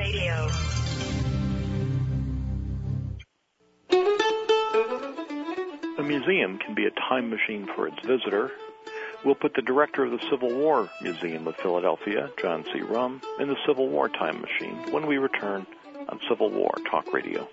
Radio. A museum can be a time machine for its visitor. We'll put the director of the Civil War Museum of Philadelphia, John C. Rumm, in the Civil War time machine when we return on Civil War Talk Radio.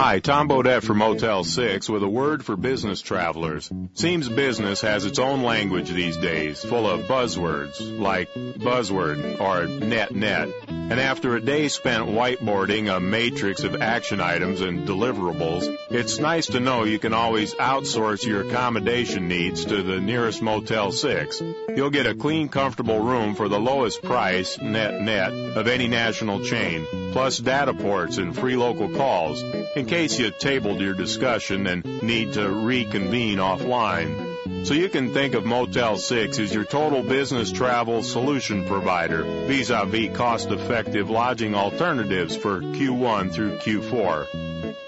Hi, Tom Bodett from Motel 6 with a word for business travelers. Seems business has its own language these days, full of buzzwords like buzzword or net net. And after a day spent whiteboarding a matrix of action items and deliverables, it's nice to know you can always outsource your accommodation needs to the nearest Motel 6. You'll get a clean, comfortable room for the lowest price, net net, of any national chain, plus data ports and free local calls, in case you tabled your discussion and need to reconvene offline. So you can think of Motel 6 as your total business travel solution provider vis-a-vis cost-effective lodging alternatives for Q1 through Q4.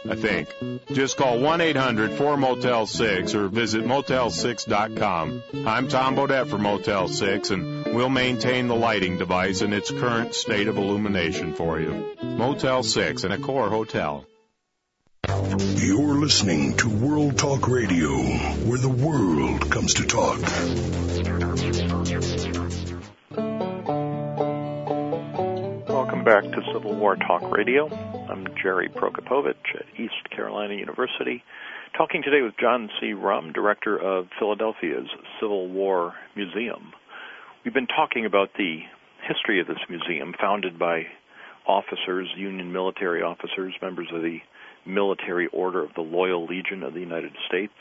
I think. Just call 1-800-4-MOTEL-6 or visit motel6.com. I'm Tom Bodett for Motel 6 and we'll maintain the lighting device in its current state of illumination for you. Motel 6 and Accor Hotel. You're listening to World Talk Radio, where the world comes to talk. Welcome back to Civil War Talk Radio. I'm Jerry Prokopowicz at East Carolina University, talking today with John C. Rumm, director of Philadelphia's Civil War Museum. We've been talking about the history of this museum, founded by officers, Union military officers, members of the Military Order of the Loyal Legion of the United States,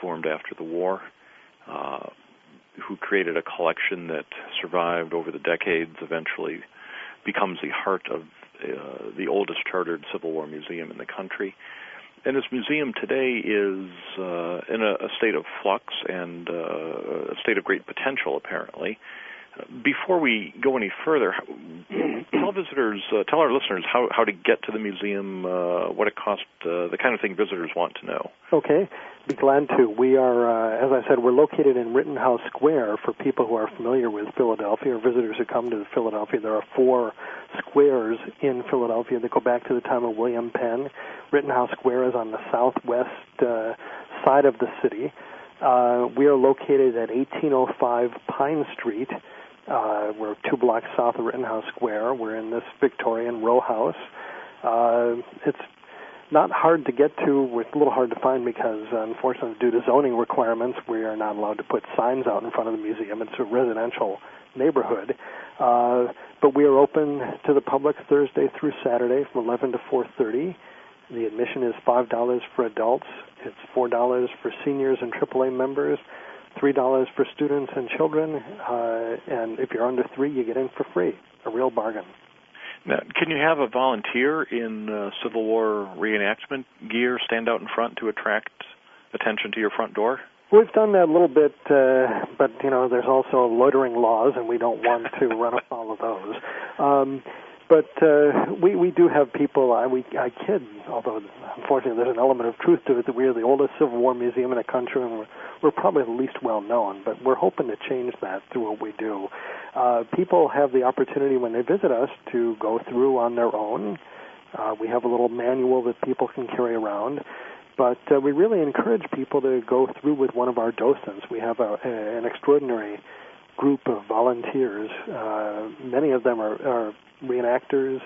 formed after the war, uh, who created a collection that survived over the decades, eventually becomes the heart of uh, the oldest chartered Civil War museum in the country. And this museum today is uh, in a, a, state of flux and uh, a state of great potential, apparently. Before we go any further, tell visitors, uh, tell our listeners how, how to get to the museum, uh, what it costs, uh, the kind of thing visitors want to know. Okay, be glad to. We are, uh, as I said, we're located in Rittenhouse Square. For people who are familiar with Philadelphia or visitors who come to Philadelphia, there are four squares in Philadelphia that go back to the time of William Penn. Rittenhouse Square is on the southwest uh, side of the city. Uh, we are located at 1805 Pine Street. Uh, we're two blocks south of Rittenhouse Square. We're in this Victorian row house. Uh, it's not hard to get to. It's a little hard to find because, unfortunately, due to zoning requirements, we are not allowed to put signs out in front of the museum. It's a residential neighborhood. Uh, but we are open to the public Thursday through Saturday from 11 to 4:30. The admission is five dollars for adults. It's four dollars for seniors and AAA members three dollars for students and children, uh, and if you're under three, you get in for free. A real bargain. Now, can you have a volunteer in uh, Civil War reenactment gear stand out in front to attract attention to your front door? We've done that a little bit, uh, but you know, there's also loitering laws, and we don't want to run afoul of those. Um, but uh, we we do have people. I we I kid, although unfortunately there's an element of truth to it that we are the oldest Civil War museum in the country, and we're we're probably the least well known. But we're hoping to change that through what we do. Uh, people have the opportunity when they visit us to go through on their own. Uh, we have a little manual that people can carry around. But uh, we really encourage people to go through with one of our docents. We have a, a, an extraordinary group of volunteers. Uh, many of them are, are reenactors.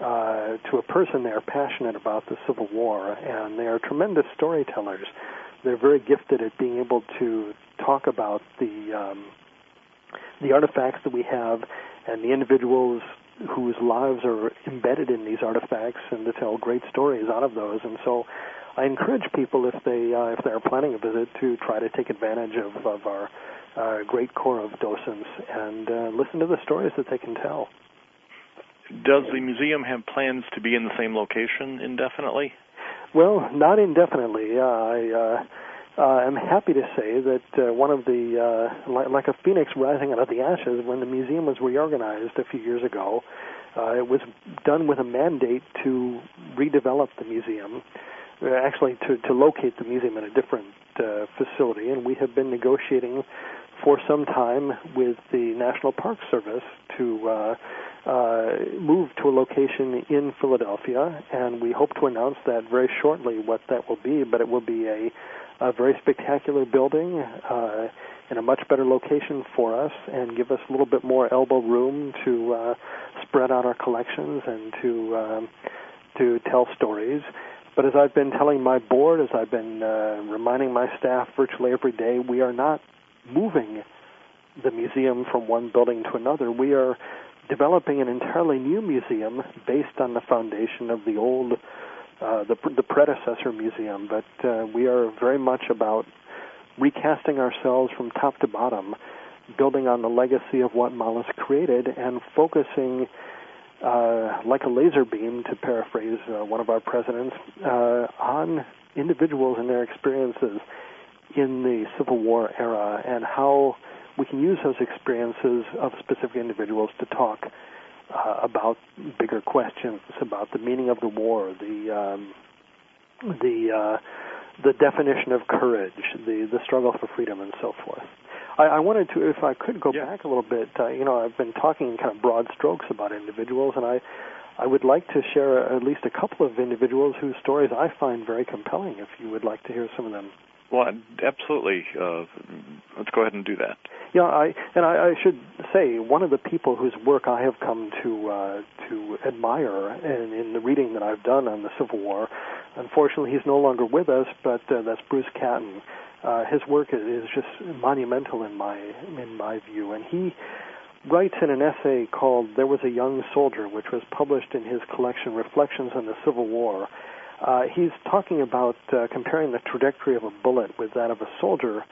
Uh, to a person, they are passionate about the Civil War, and they are tremendous storytellers. They're very gifted at being able to talk about the um, the artifacts that we have and the individuals whose lives are embedded in these artifacts, and to tell great stories out of those. And so, I encourage people if they uh, if they're planning a visit to try to take advantage of, of our uh, great core of docents and uh, listen to the stories that they can tell. Does the museum have plans to be in the same location indefinitely? Well, not indefinitely. Uh, I uh, am happy to say that uh, one of the, uh, like, like a phoenix rising out of the ashes, when the museum was reorganized a few years ago, uh, it was done with a mandate to redevelop the museum. actually to, to locate the museum in a different uh, facility, and we have been negotiating for some time with the National Park Service to uh, uh, move to a location in Philadelphia, and we hope to announce that very shortly what that will be. But it will be a, a very spectacular building uh, in a much better location for us, and give us a little bit more elbow room to uh, spread out our collections and to um, to tell stories. But as I've been telling my board, as I've been uh, reminding my staff virtually every day, we are not moving the museum from one building to another. We are developing an entirely new museum based on the foundation of the old, uh, the, the predecessor museum. But uh, we are very much about recasting ourselves from top to bottom, building on the legacy of what Malus created, and focusing. Uh, like a laser beam, to paraphrase uh, one of our presidents, uh, on individuals and their experiences in the Civil War era and how we can use those experiences of specific individuals to talk uh, about bigger questions about the meaning of the war, the um, the uh, the definition of courage, the the struggle for freedom, and so forth. I, I wanted to, if I could, go yeah. back a little bit. Uh, you know, I've been talking in kind of broad strokes about individuals, and I I would like to share at least a couple of individuals whose stories I find very compelling. If you would like to hear some of them. Well, absolutely. Uh, let's go ahead and do that. Yeah, I and I, I should say one of the people whose work I have come to uh, to admire, and in the reading that I've done on the Civil War, unfortunately he's no longer with us, but uh, that's Bruce Catton. Uh, his work is just monumental in my in my view, and he writes in an essay called "There Was a Young Soldier," which was published in his collection Reflections on the Civil War uh, he's talking about uh, comparing the trajectory of a bullet with that of a soldier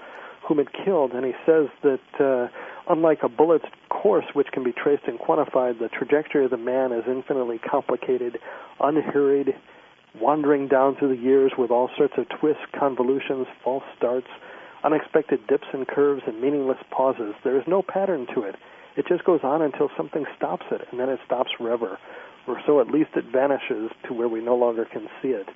whom it killed, and he says that uh, unlike a bullet's course, which can be traced and quantified, the trajectory of the man is infinitely complicated, unhurried, wandering down through the years with all sorts of twists, convolutions, false starts, unexpected dips and curves, and meaningless pauses. There is no pattern to it. It just goes on until something stops it, and then it stops forever or so at least it vanishes to where we no longer can see it.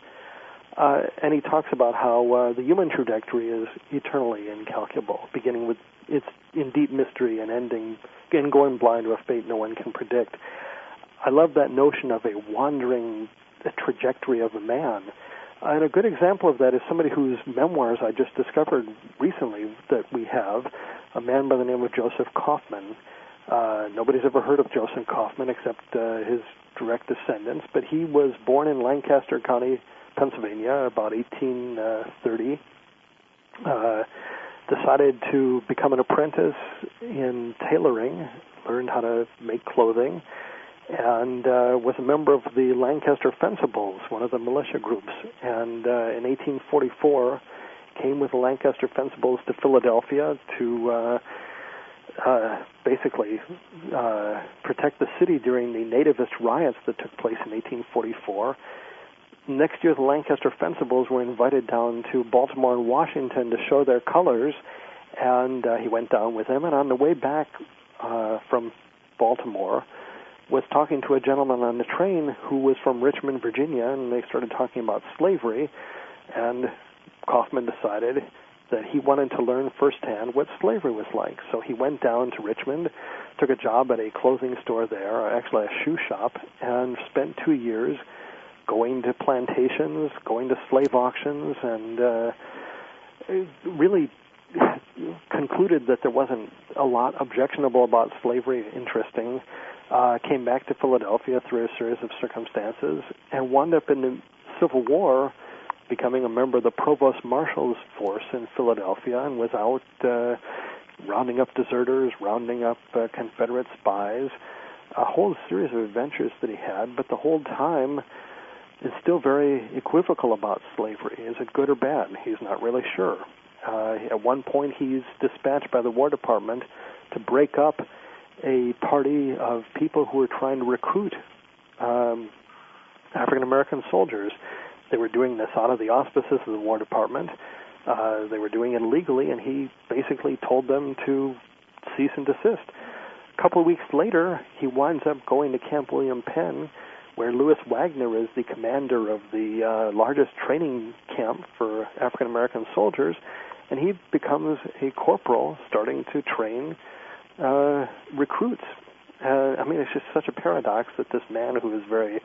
Uh, and he talks about how uh, the human trajectory is eternally incalculable, beginning with its in deep mystery and ending and going blind to a fate no one can predict. I love that notion of a wandering trajectory of a man. And a good example of that is somebody whose memoirs I just discovered recently that we have, a man by the name of Joseph Kaufman. Uh, nobody's ever heard of Joseph Kaufman except uh, his direct descendants, but he was born in Lancaster County, Pennsylvania, about 1830. Uh, decided to become an apprentice in tailoring, learned how to make clothing, and uh, was a member of the Lancaster Fencibles, one of the militia groups. And uh, in 1844, came with the Lancaster Fencibles to Philadelphia to uh, uh, basically uh, protect the city during the nativist riots that took place in 1844. Next year, the Lancaster Fencibles were invited down to Baltimore and Washington to show their colors, and uh, he went down with them. And on the way back uh, from Baltimore, was talking to a gentleman on the train who was from Richmond, Virginia, and they started talking about slavery. And Kaufman decided that he wanted to learn firsthand what slavery was like. So he went down to Richmond, took a job at a clothing store there, or actually a shoe shop, and spent two years going to plantations, going to slave auctions, and uh, really concluded that there wasn't a lot objectionable about slavery interesting. Uh, came back to Philadelphia through a series of circumstances and wound up in the Civil War becoming a member of the provost marshal's force in Philadelphia and was out uh, rounding up deserters, rounding up uh, Confederate spies, a whole series of adventures that he had, but the whole time is still very equivocal about slavery. Is it good or bad? He's not really sure. Uh, at one point, he's dispatched by the War Department to break up a party of people who were trying to recruit um, African American soldiers they were doing this out of the auspices of the War Department. Uh, they were doing it illegally, and he basically told them to cease and desist. A couple of weeks later, he winds up going to Camp William Penn, where Louis Wagner is the commander of the uh, largest training camp for African American soldiers, and he becomes a corporal starting to train uh, recruits. Uh, I mean, it's just such a paradox that this man who is very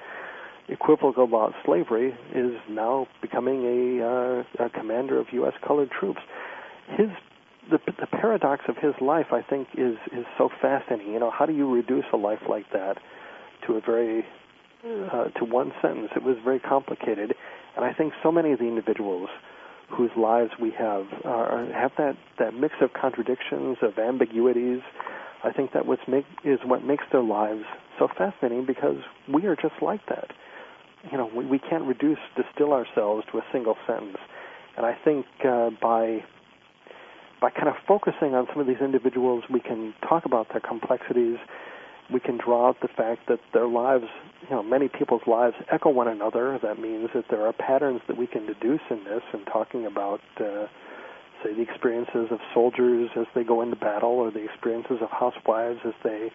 equivocal about slavery is now becoming a, uh, a commander of U.S. colored troops. His the, the paradox of his life, I think, is is so fascinating. You know, how do you reduce a life like that to a very uh, to one sentence? It was very complicated, and I think so many of the individuals whose lives we have uh, have that that mix of contradictions, of ambiguities. I think that what's make is what makes their lives so fascinating because we are just like that. You know, we, we can't reduce, distill ourselves to a single sentence. And I think uh, by by kind of focusing on some of these individuals, we can talk about their complexities. We can draw out the fact that their lives, you know, many people's lives echo one another. That means that there are patterns that we can deduce in this and talking about, uh, say, the experiences of soldiers as they go into battle or the experiences of housewives as they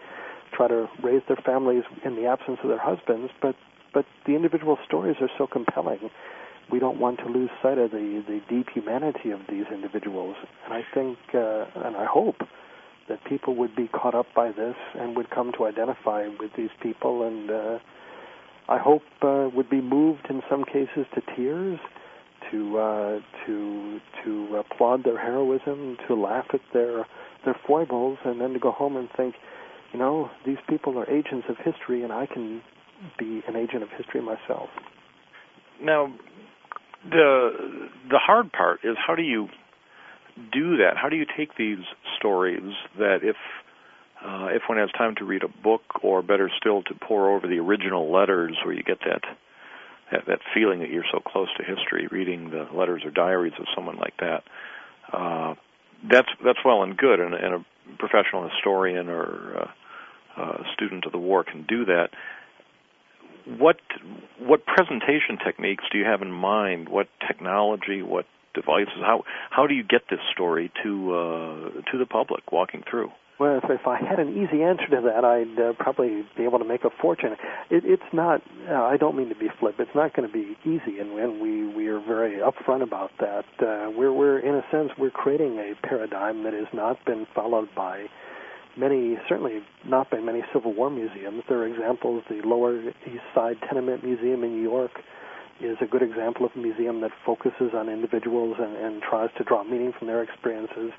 try to raise their families in the absence of their husbands. But, but the individual stories are so compelling we don't want to lose sight of the, the deep humanity of these individuals. And I think, uh, and I hope, that people would be caught up by this and would come to identify with these people, and uh, I hope uh, would be moved in some cases to tears, to uh, to to applaud their heroism, to laugh at their their foibles, and then to go home and think, you know, these people are agents of history, and I can be an agent of history myself. Now, the the hard part is how do you do that? How do you take these stories that if uh, if one has time to read a book, or better still, to pour over the original letters, where you get that, that that feeling that you're so close to history, reading the letters or diaries of someone like that. Uh, that's that's well and good, and, and a professional historian or uh, uh, student of the war can do that what what presentation techniques do you have in mind? What technology? What devices? How how do you get this story to uh, to the public walking through? Well, if, I had an easy answer to that, I'd uh, probably be able to make a fortune. It, it's not. Uh, I don't mean to be flip. It's not going to be easy, and, and we we are very upfront about that. Uh, we're we're in a sense we're creating a paradigm that has not been followed by many, certainly not by many Civil War museums. There are examples. The Lower East Side Tenement Museum in New York is a good example of a museum that focuses on individuals and, and tries to draw meaning from their experiences.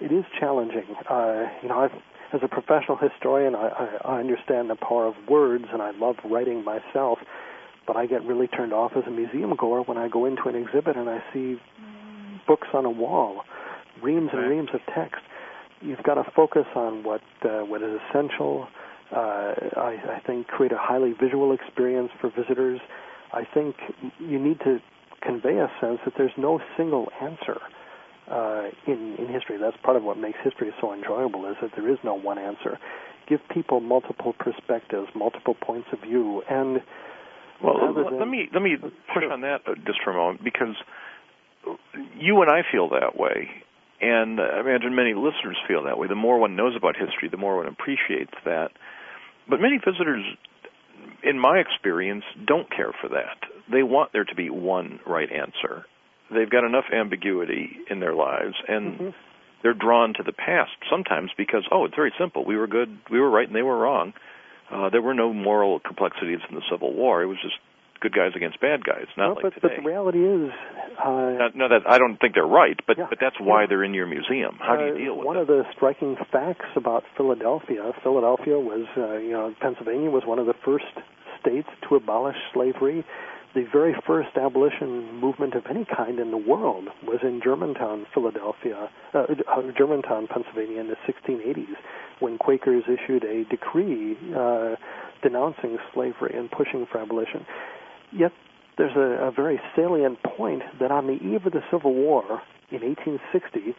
It is challenging. Uh, you know, I've, as a professional historian, I, I, I understand the power of words, and I love writing myself. But I get really turned off as a museum goer when I go into an exhibit and I see books on a wall, reams and reams of text you've got to focus on what uh, what is essential. Uh, I, I think create a highly visual experience for visitors. I think you need to convey a sense that there's no single answer uh, in in history. That's part of what makes history so enjoyable is that there is no one answer. Give people multiple perspectives, multiple points of view, and well, let, let me let me push on that uh, just for a moment because you and I feel that way, and I imagine many listeners feel that way. The more one knows about history, the more one appreciates that. But many visitors, in my experience, don't care for that. They want there to be one right answer. They've got enough ambiguity in their lives, and mm-hmm. they're drawn to the past sometimes because, oh, it's very simple. We were good, we were right, and they were wrong. Uh, there were no moral complexities in the Civil War. It was just good guys against bad guys, not well, like but, today. But the reality is, uh, no, that I don't think they're right, but yeah, but that's why yeah. they're in your museum. How uh, do you deal with one it? of the striking facts about Philadelphia? Philadelphia was, uh, you know, Pennsylvania was one of the first states to abolish slavery. The very first abolition movement of any kind in the world was in Germantown, Philadelphia, uh, uh Germantown, Pennsylvania, in the 1680s, when Quakers issued a decree uh, denouncing slavery and pushing for abolition. Yet there's a, a very salient point that on the eve of the Civil War in 1860,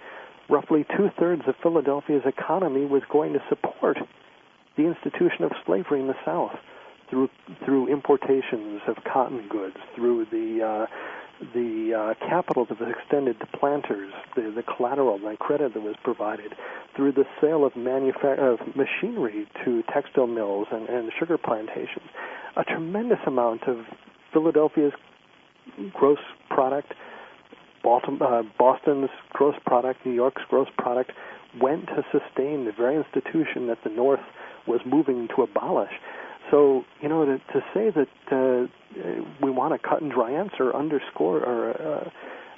roughly two thirds of Philadelphia's economy was going to support the institution of slavery in the South through through importations of cotton goods, through the uh, the uh, capital that was extended to planters, the, the collateral, the credit that was provided through the sale of, manufa- of machinery to textile mills and, and sugar plantations. A tremendous amount of Philadelphia's gross product, uh, Boston's gross product, New York's gross product went to sustain the very institution that the North was moving to abolish. So, you know, to, to say that uh, we want a cut and dry answer underscore or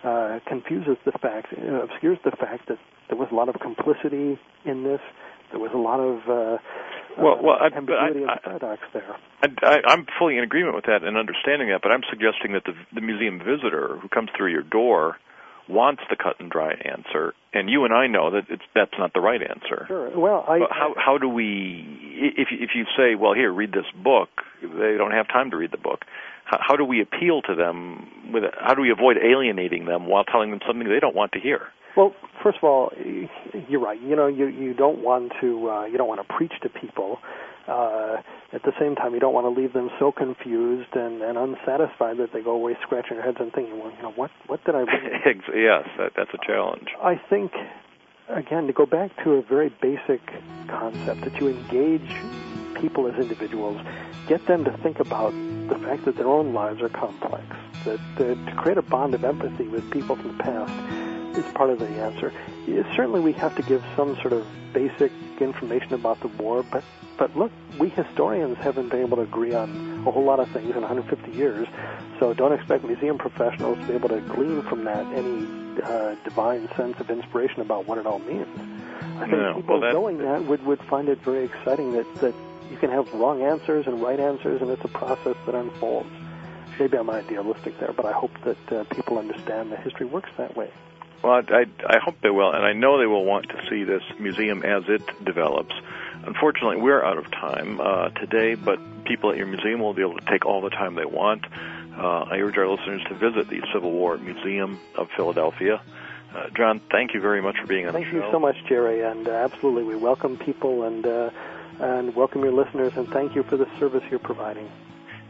uh, uh, confuses the fact, uh, obscures the fact that there was a lot of complicity in this. There was a lot of uh, well, well, I, ambiguity I, and paradox there. I, I'm fully in agreement with that and understanding that, but I'm suggesting that the, the museum visitor who comes through your door wants the cut and dry answer, and you and I know that it's that's not the right answer. Sure. Well, I, how how do we if if you say, well, here, read this book, they don't have time to read the book. How, how do we appeal to them? With how do we avoid alienating them while telling them something they don't want to hear? Well, first of all, you're right. You know, you you don't want to uh, you don't want to preach to people. Uh, at the same time, you don't want to leave them so confused and, and unsatisfied that they go away scratching their heads and thinking, well, you know, what what did I? Really yes, that, that's a challenge. I think, again, to go back to a very basic concept that you engage people as individuals, get them to think about the fact that their own lives are complex, that, that to create a bond of empathy with people from the past is part of the answer. Certainly, we have to give some sort of basic information about the war, but but look, we historians haven't been able to agree on a whole lot of things in 150 years, so don't expect museum professionals to be able to glean from that any uh, divine sense of inspiration about what it all means. I think no, people well, that, knowing that would would find it very exciting that that you can have wrong answers and right answers, and it's a process that unfolds. Maybe I'm idealistic there, but I hope that uh, people understand that history works that way. Well, I, I hope they will, and I know they will want to see this museum as it develops. Unfortunately, we're out of time uh, today, but people at your museum will be able to take all the time they want. Uh, I urge our listeners to visit the Civil War Museum of Philadelphia. Uh, John, thank you very much for being on thank the show. Thank you so much, Jerry, and uh, absolutely, we welcome people and uh, and welcome your listeners, and thank you for the service you're providing.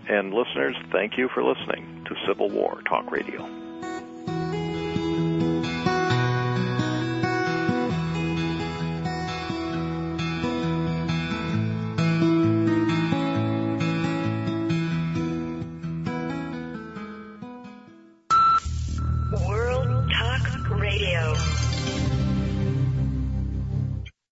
And listeners, thank you for listening to Civil War Talk Radio.